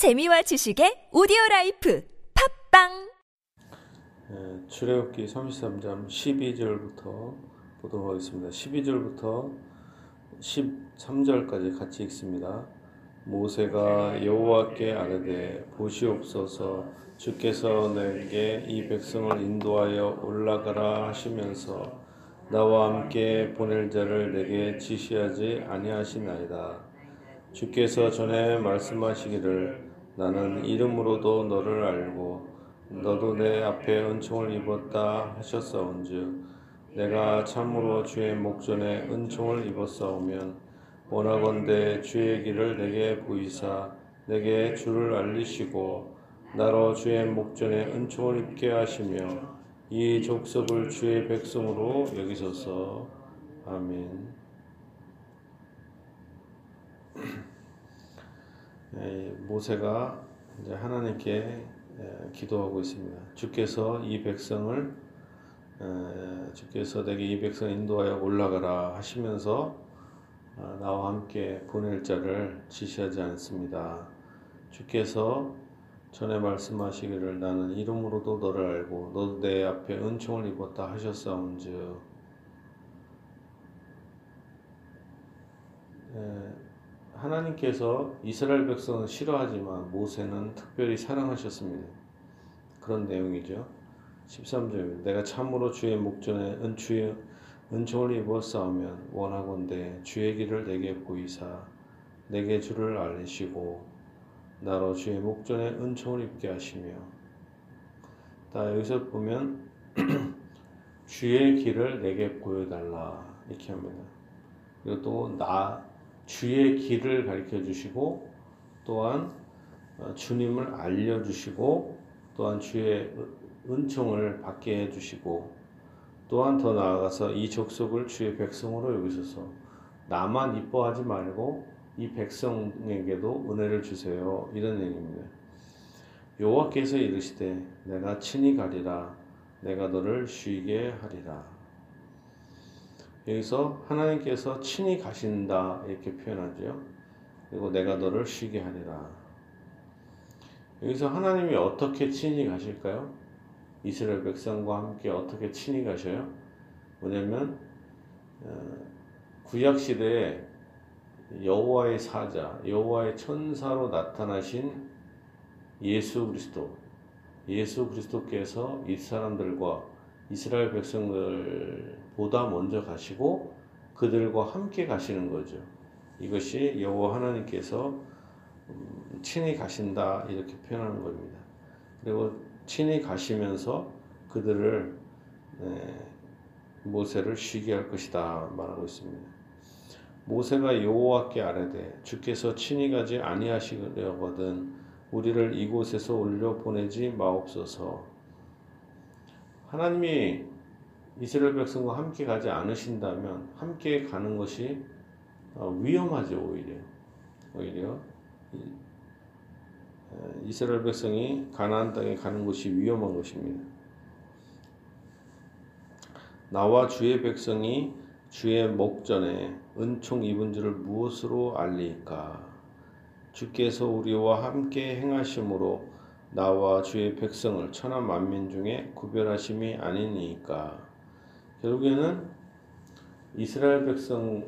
재미와 지식의 오디오 라이프 팟빵 예, 출애굽기 33장 12절부터 보도록 하겠습니다. 12절부터 13절까지 같이 읽습니다. 모세가 여호와께 아뢰되 보시옵소서 주께서 내게 이 백성을 인도하여 올라가라 하시면서 나와 함께 보낼 자를 내게 지시하지 아니하시나이다. 주께서 전에 말씀하시기를 나는 이름으로도 너를 알고 너도 내 앞에 은총을 입었다 하셨사온즉 내가 참으로 주의 목전에 은총을 입었사오면 원하건대 주의 길을 내게 보이사 내게 주를 알리시고 나로 주의 목전에 은총을 입게 하시며 이 족속을 주의 백성으로 여기소서 아멘. 예, 모세가 이제 하나님께 예, 기도하고 있습니다. 주께서 이 백성을 예, 주께서 내게 이 백성 인도하여 올라가라 하시면서 아, 나와 함께 보낼 자를 지시하지 않습니다. 주께서 전에 말씀하시기를 나는 이름으로도 너를 알고 너도 내 앞에 은총을 입었다 하셨사온즉 하나님께서 이스라엘 백성은 싫어하지만 모세는 특별히 사랑하셨습니다. 그런 내용이죠. 13절 내가 참으로 주의 목전에 은추의 은총을 싸우면 원하건대 주의 길을 내게 보이사 내게 주를 알리시고 나로 주의 목전에 은총을 입게 하시며 다 여기서 보면 주의 길을 내게 보여달라 이렇게 합니다. 그리고 또 나 주의 길을 가르쳐 주시고 또한 어, 주님을 알려 주시고 또한 주의 은총을 받게 해 주시고 또한 더 나아가서 이 족속을 주의 백성으로 여기소서 나만 이뻐하지 말고 이 백성에게도 은혜를 주세요. 이런 얘기입니다. 여호와께서 이르시되 내가 친히 가리라 내가 너를 쉬게 하리라. 여기서 하나님께서 친히 가신다 이렇게 표현하죠. 그리고 내가 너를 쉬게 하리라. 여기서 하나님이 어떻게 친히 가실까요? 이스라엘 백성과 함께 어떻게 친히 가셔요? 뭐냐면 어, 구약 시대에 여호와의 사자, 여호와의 천사로 나타나신 예수 그리스도, 예수 그리스도께서 이 사람들과 이스라엘 백성들보다 먼저 가시고 그들과 함께 가시는 거죠. 이것이 여호와 하나님께서 음, 친히 가신다 이렇게 표현하는 겁니다. 그리고 친히 가시면서 그들을 모세를 쉬게 할 것이다 말하고 있습니다. 모세가 여호와께 아뢰되 주께서 친히 가지 아니하시려거든 우리를 이곳에서 올려 보내지 마옵소서. 하나님이 이스라엘 백성과 함께 가지 않으신다면 함께 가는 것이 어, 위험하죠 오히려 오히려 이스라엘 백성이 가나안 땅에 가는 것이 위험한 것입니다. 나와 주의 백성이 주의 목전에 은총 입은 줄을 무엇으로 알리까? 주께서 우리와 함께 행하심으로 나와 주의 백성을 천하 만민 중에 구별하심이 아니니까 결국에는 이스라엘 백성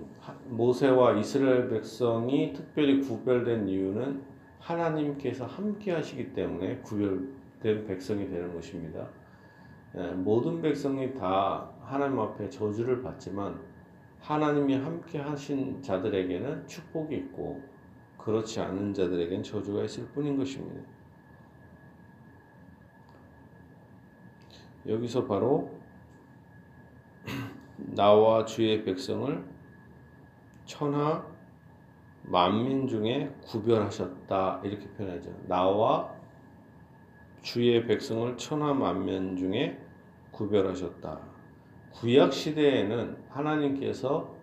모세와 이스라엘 백성이 특별히 구별된 이유는 하나님께서 함께 하시기 때문에 구별된 백성이 되는 것입니다. 예, 모든 백성이 다 하나님 앞에 저주를 받지만 하나님이 함께 하신 자들에게는 축복이 있고 그렇지 않은 자들에게는 저주가 있을 뿐인 것입니다. 여기서 바로 나와 주의 백성을 천하 만민 중에 구별하셨다 이렇게 표현하죠. 나와 주의 백성을 천하 만민 중에 구별하셨다. 구약 시대에는 하나님께서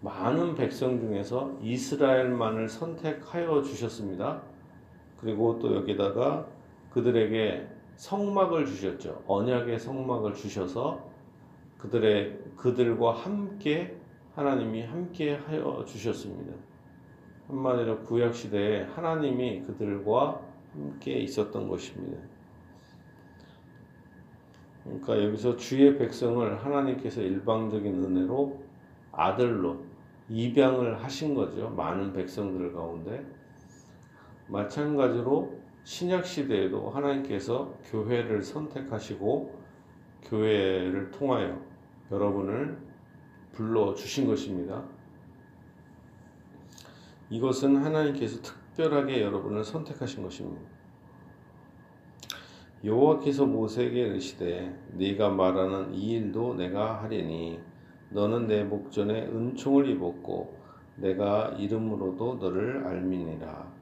많은 백성 중에서 이스라엘만을 선택하여 주셨습니다. 그리고 또 여기다가 그들에게 성막을 주셨죠. 언약의 성막을 주셔서 그들의 그들과 함께 하나님이 함께 하여 주셨습니다. 한마디로 구약 시대에 하나님이 그들과 함께 있었던 것입니다. 그러니까 여기서 주의 백성을 하나님께서 일방적인 은혜로 아들로 입양을 하신 거죠. 많은 백성들 가운데. 마찬가지로 신약 시대에도 하나님께서 교회를 선택하시고 교회를 통하여 여러분을 불러 주신 것입니다. 이것은 하나님께서 특별하게 여러분을 선택하신 것입니다. 여호와께서 모세에게 이르시되 네가 말하는 이 일도 내가 하리니 너는 내 목전에 은총을 입었고 내가 이름으로도 너를 알미니라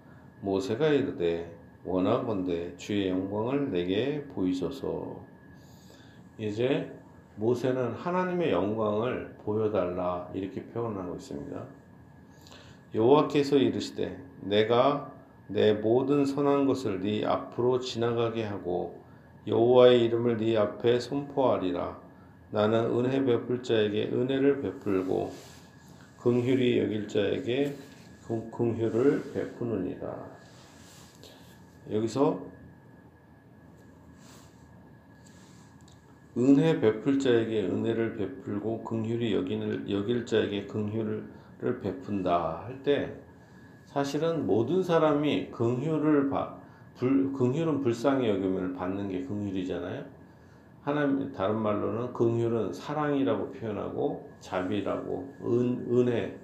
모세가 이르되 원하건대 주의 영광을 내게 보이소서 이제 모세는 하나님의 영광을 보여달라 이렇게 표현하고 있습니다. 여호와께서 이르시되 내가 내 모든 선한 것을 네 앞으로 지나가게 하고 여호와의 이름을 네 앞에 선포하리라. 나는 은혜 베풀 자에게 은혜를 베풀고 긍휼히 여길 자에게 긍휼을 베푸느니라. 여기서 은혜 베풀 자에게 은혜를 베풀고 긍휼히 여기는 여길 자에게 긍휼을 베푼다 할 때 사실은 모든 사람이 긍휼을 불, 긍휼은 불쌍히 여김을 받는 게 긍휼이잖아요. 하나님 다른 말로는 긍휼은 사랑이라고 표현하고 자비라고 은, 은혜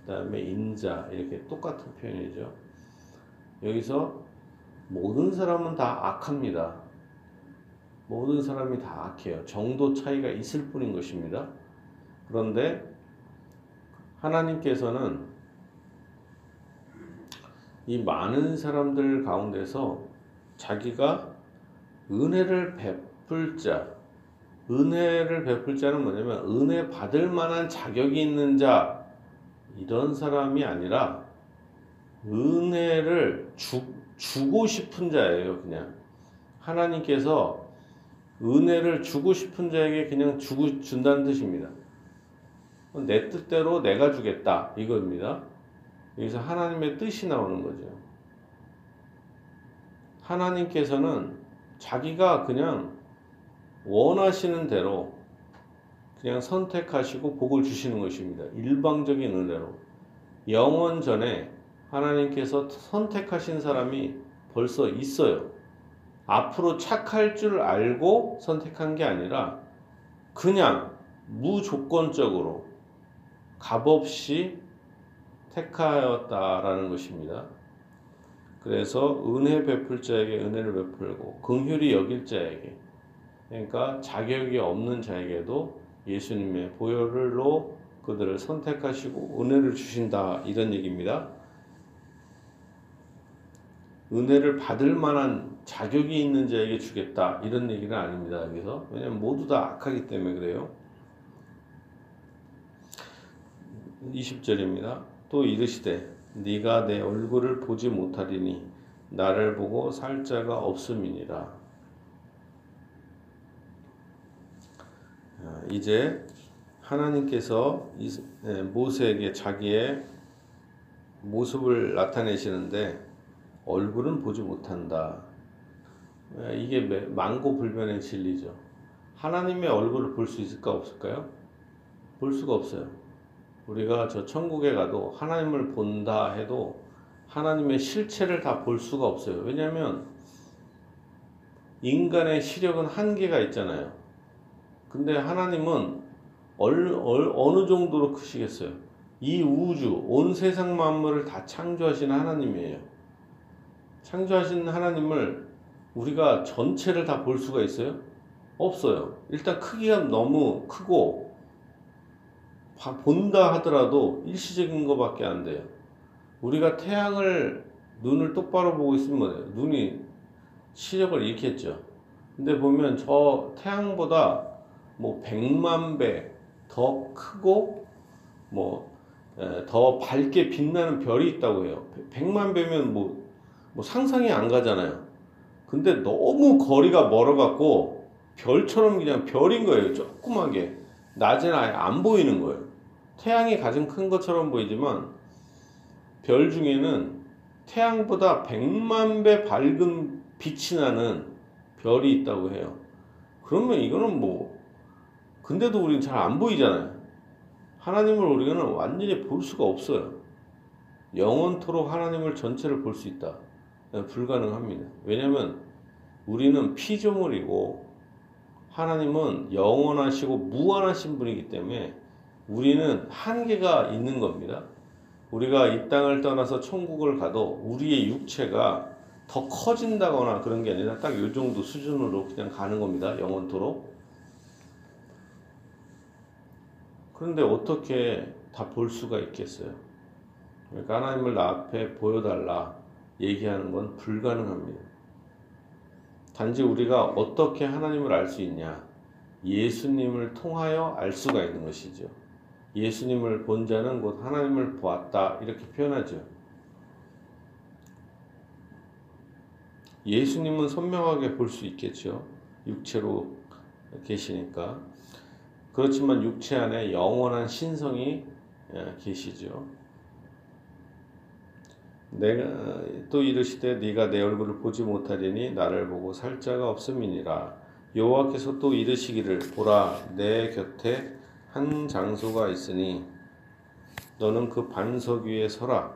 그다음에 인자 이렇게 똑같은 표현이죠. 여기서 모든 사람은 다 악합니다. 모든 사람이 다 악해요. 정도 차이가 있을 뿐인 것입니다. 그런데 하나님께서는 이 많은 사람들 가운데서 자기가 은혜를 베풀 자, 은혜를 베풀 자는 뭐냐면 은혜 받을 만한 자격이 있는 자, 이런 사람이 아니라 은혜를 주, 주고 싶은 자예요, 그냥. 하나님께서 은혜를 주고 싶은 자에게 그냥 주고 준다는 뜻입니다. 내 뜻대로 내가 주겠다 이겁니다. 여기서 하나님의 뜻이 나오는 거죠. 하나님께서는 자기가 그냥 원하시는 대로 그냥 선택하시고 복을 주시는 것입니다. 일방적인 은혜로. 영원 전에 하나님께서 선택하신 사람이 벌써 있어요. 앞으로 착할 줄 알고 선택한 게 아니라 그냥 무조건적으로 값없이 택하였다라는 것입니다. 그래서 은혜 베풀 자에게 은혜를 베풀고 긍휼히 여길 자에게 그러니까 자격이 없는 자에게도 예수님의 보혈로 그들을 선택하시고 은혜를 주신다 이런 얘기입니다. 은혜를 받을 만한 자격이 있는 자에게 주겠다 이런 얘기는 아닙니다. 여기서 왜냐하면 모두 다 악하기 때문에 그래요. 20절입니다. 또 이르시되 네가 내 얼굴을 보지 못하리니 나를 보고 살 자가 없음이니라. 아, 이제 하나님께서 모세에게 자기의 모습을 나타내시는데 얼굴은 보지 못한다. 이게 망고 불변의 진리죠. 하나님의 얼굴을 볼 수 있을까 없을까요? 볼 수가 없어요. 우리가 저 천국에 가도 하나님을 본다 해도 하나님의 실체를 다 볼 수가 없어요. 왜냐하면 인간의 시력은 한계가 있잖아요. 근데 하나님은 얼, 얼, 어느 정도로 크시겠어요? 이 우주, 온 세상 만물을 다 창조하신 하나님이에요. 창조하신 하나님을 우리가 전체를 다 볼 수가 있어요? 없어요. 일단 크기가 너무 크고 본다 하더라도 일시적인 것밖에 안 돼요. 우리가 태양을 눈을 똑바로 보고 있으면? 눈이 시력을 잃겠죠. 근데 보면 저 태양보다 뭐 100만 배 더 크고 뭐 더 밝게 빛나는 별이 있다고 해요. 100만 배면 뭐 뭐 상상이 안 가잖아요. 근데 너무 거리가 멀어갖고 별처럼 그냥 별인 거예요. 조그맣게. 낮에는 아예 안 보이는 거예요. 태양이 가장 큰 것처럼 보이지만 별 중에는 태양보다 100만 배 밝은 빛이 나는 별이 있다고 해요. 그러면 이거는 뭐 근데도 우리는 잘 안 보이잖아요. 하나님을 우리는 완전히 볼 수가 없어요. 영원토록 하나님을 전체를 볼 수 있다. 불가능합니다. 왜냐하면 우리는 피조물이고 하나님은 영원하시고 무한하신 분이기 때문에 우리는 한계가 있는 겁니다. 우리가 이 땅을 떠나서 천국을 가도 우리의 육체가 더 커진다거나 그런 게 아니라 딱 이 정도 수준으로 그냥 가는 겁니다. 영원토록. 그런데 어떻게 다 볼 수가 있겠어요? 그러니까 하나님을 나 앞에 보여달라 얘기하는 건 불가능합니다. 단지 우리가 어떻게 하나님을 알 수 있냐? 예수님을 통하여 알 수가 있는 것이죠. 예수님을 본 자는 곧 하나님을 보았다. 이렇게 표현하죠. 예수님은 선명하게 볼 수 있겠죠. 육체로 계시니까. 그렇지만 육체 안에 영원한 신성이 예, 계시죠. 내가 또 이르시되 네가 내 얼굴을 보지 못하리니 나를 보고 살 자가 없음이니라. 여호와께서 또 이르시기를 보라 내 곁에 한 장소가 있으니 너는 그 반석 위에 서라.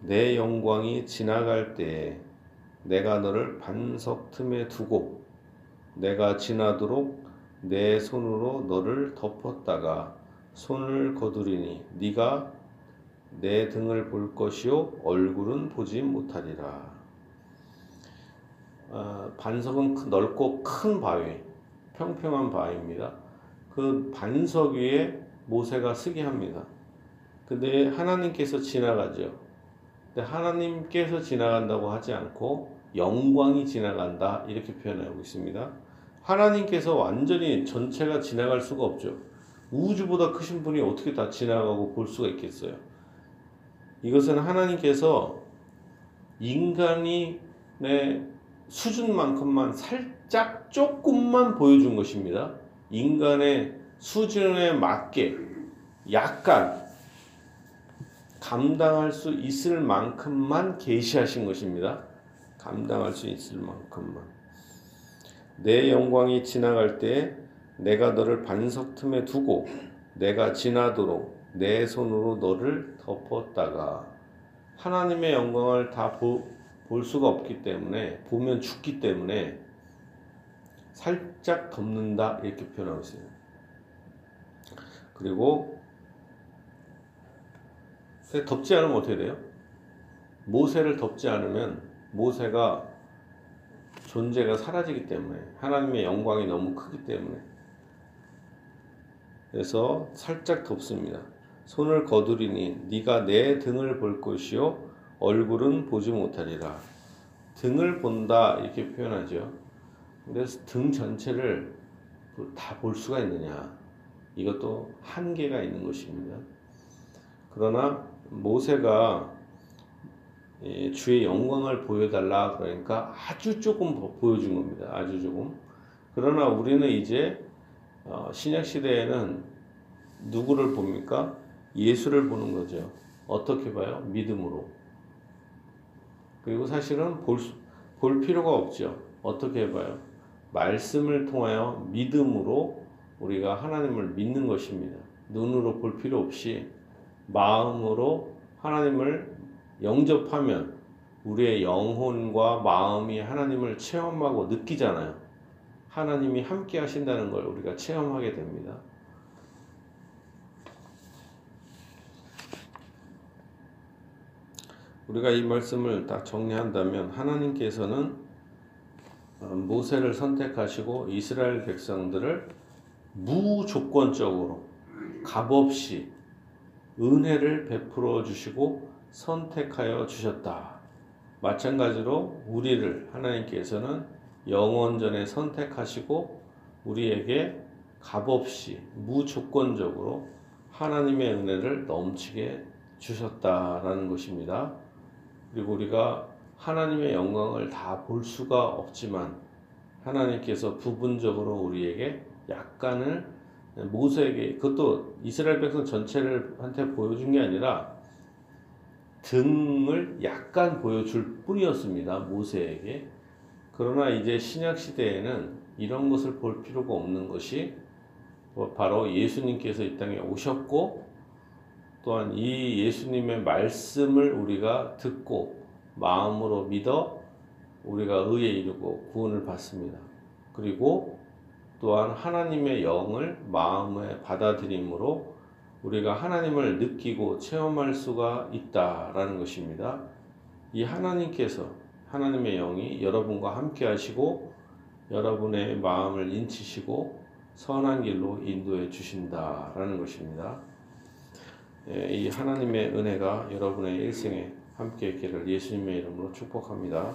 내 영광이 지나갈 때에 내가 너를 반석 틈에 두고 내가 지나도록 내 손으로 너를 덮었다가 손을 거두리니 네가 내 등을 볼 것이요 얼굴은 보지 못하리라. 어, 반석은 넓고 큰 바위, 평평한 바위입니다. 그 반석 위에 모세가 쓰게 합니다. 근데 하나님께서 지나가죠. 근데 하나님께서 지나간다고 하지 않고 영광이 지나간다 이렇게 표현하고 있습니다. 하나님께서 완전히 전체가 지나갈 수가 없죠. 우주보다 크신 분이 어떻게 다 지나가고 볼 수가 있겠어요? 이것은 하나님께서 인간이 내 수준만큼만 살짝 조금만 보여준 것입니다. 인간의 수준에 맞게 약간 감당할 수 있을 만큼만 계시하신 것입니다. 감당할 수 있을 만큼만. 내 영광이 지나갈 때 내가 너를 반석 틈에 두고 내가 지나도록 내 손으로 너를 덮었다가 하나님의 영광을 다 볼 수가 없기 때문에 보면 죽기 때문에 살짝 덮는다 이렇게 표현하고 있어요. 그리고 덮지 않으면 어떻게 돼요? 모세를 덮지 않으면 모세가 존재가 사라지기 때문에 하나님의 영광이 너무 크기 때문에 그래서 살짝 덮습니다. 손을 거두리니 네가 내 등을 볼 것이요 얼굴은 보지 못하리라. 등을 본다 이렇게 표현하죠. 그래서 등 전체를 다 볼 수가 있느냐? 이것도 한계가 있는 것입니다. 그러나 모세가 주의 영광을 보여달라 그러니까 아주 조금 보여준 겁니다. 아주 조금. 그러나 우리는 이제 어, 신약 시대에는 누구를 봅니까? 예수를 보는 거죠. 어떻게 봐요? 믿음으로. 그리고 사실은 볼, 볼 필요가 없죠. 어떻게 봐요? 말씀을 통하여 믿음으로 우리가 하나님을 믿는 것입니다. 눈으로 볼 필요 없이 마음으로 하나님을 영접하면 우리의 영혼과 마음이 하나님을 체험하고 느끼잖아요. 하나님이 함께 하신다는 걸 우리가 체험하게 됩니다. 우리가 이 말씀을 딱 정리한다면 하나님께서는 어, 모세를 선택하시고 이스라엘 백성들을 무조건적으로 값없이 은혜를 베풀어 주시고 선택하여 주셨다. 마찬가지로 우리를 하나님께서는 영원전에 선택하시고 우리에게 값없이 무조건적으로 하나님의 은혜를 넘치게 주셨다라는 것입니다. 그리고 우리가 하나님의 영광을 다 볼 수가 없지만 하나님께서 부분적으로 우리에게 약간을 모세에게 그것도 이스라엘 백성 전체를 한테 보여준 게 아니라 등을 약간 보여줄 뿐이었습니다. 모세에게. 그러나 이제 신약 시대에는 이런 것을 볼 필요가 없는 것이 뭐 바로 예수님께서 이 땅에 오셨고 또한 이 예수님의 말씀을 우리가 듣고 마음으로 믿어 우리가 의에 이르고 구원을 받습니다. 그리고 또한 하나님의 영을 마음에 받아들임으로 우리가 하나님을 느끼고 체험할 수가 있다라는 것입니다. 이 하나님께서 하나님의 영이 여러분과 함께 하시고 여러분의 마음을 인치시고 선한 길로 인도해 주신다라는 것입니다. 예, 이 하나님의 은혜가 여러분의 일생에 함께 있기를 예수님의 이름으로 축복합니다.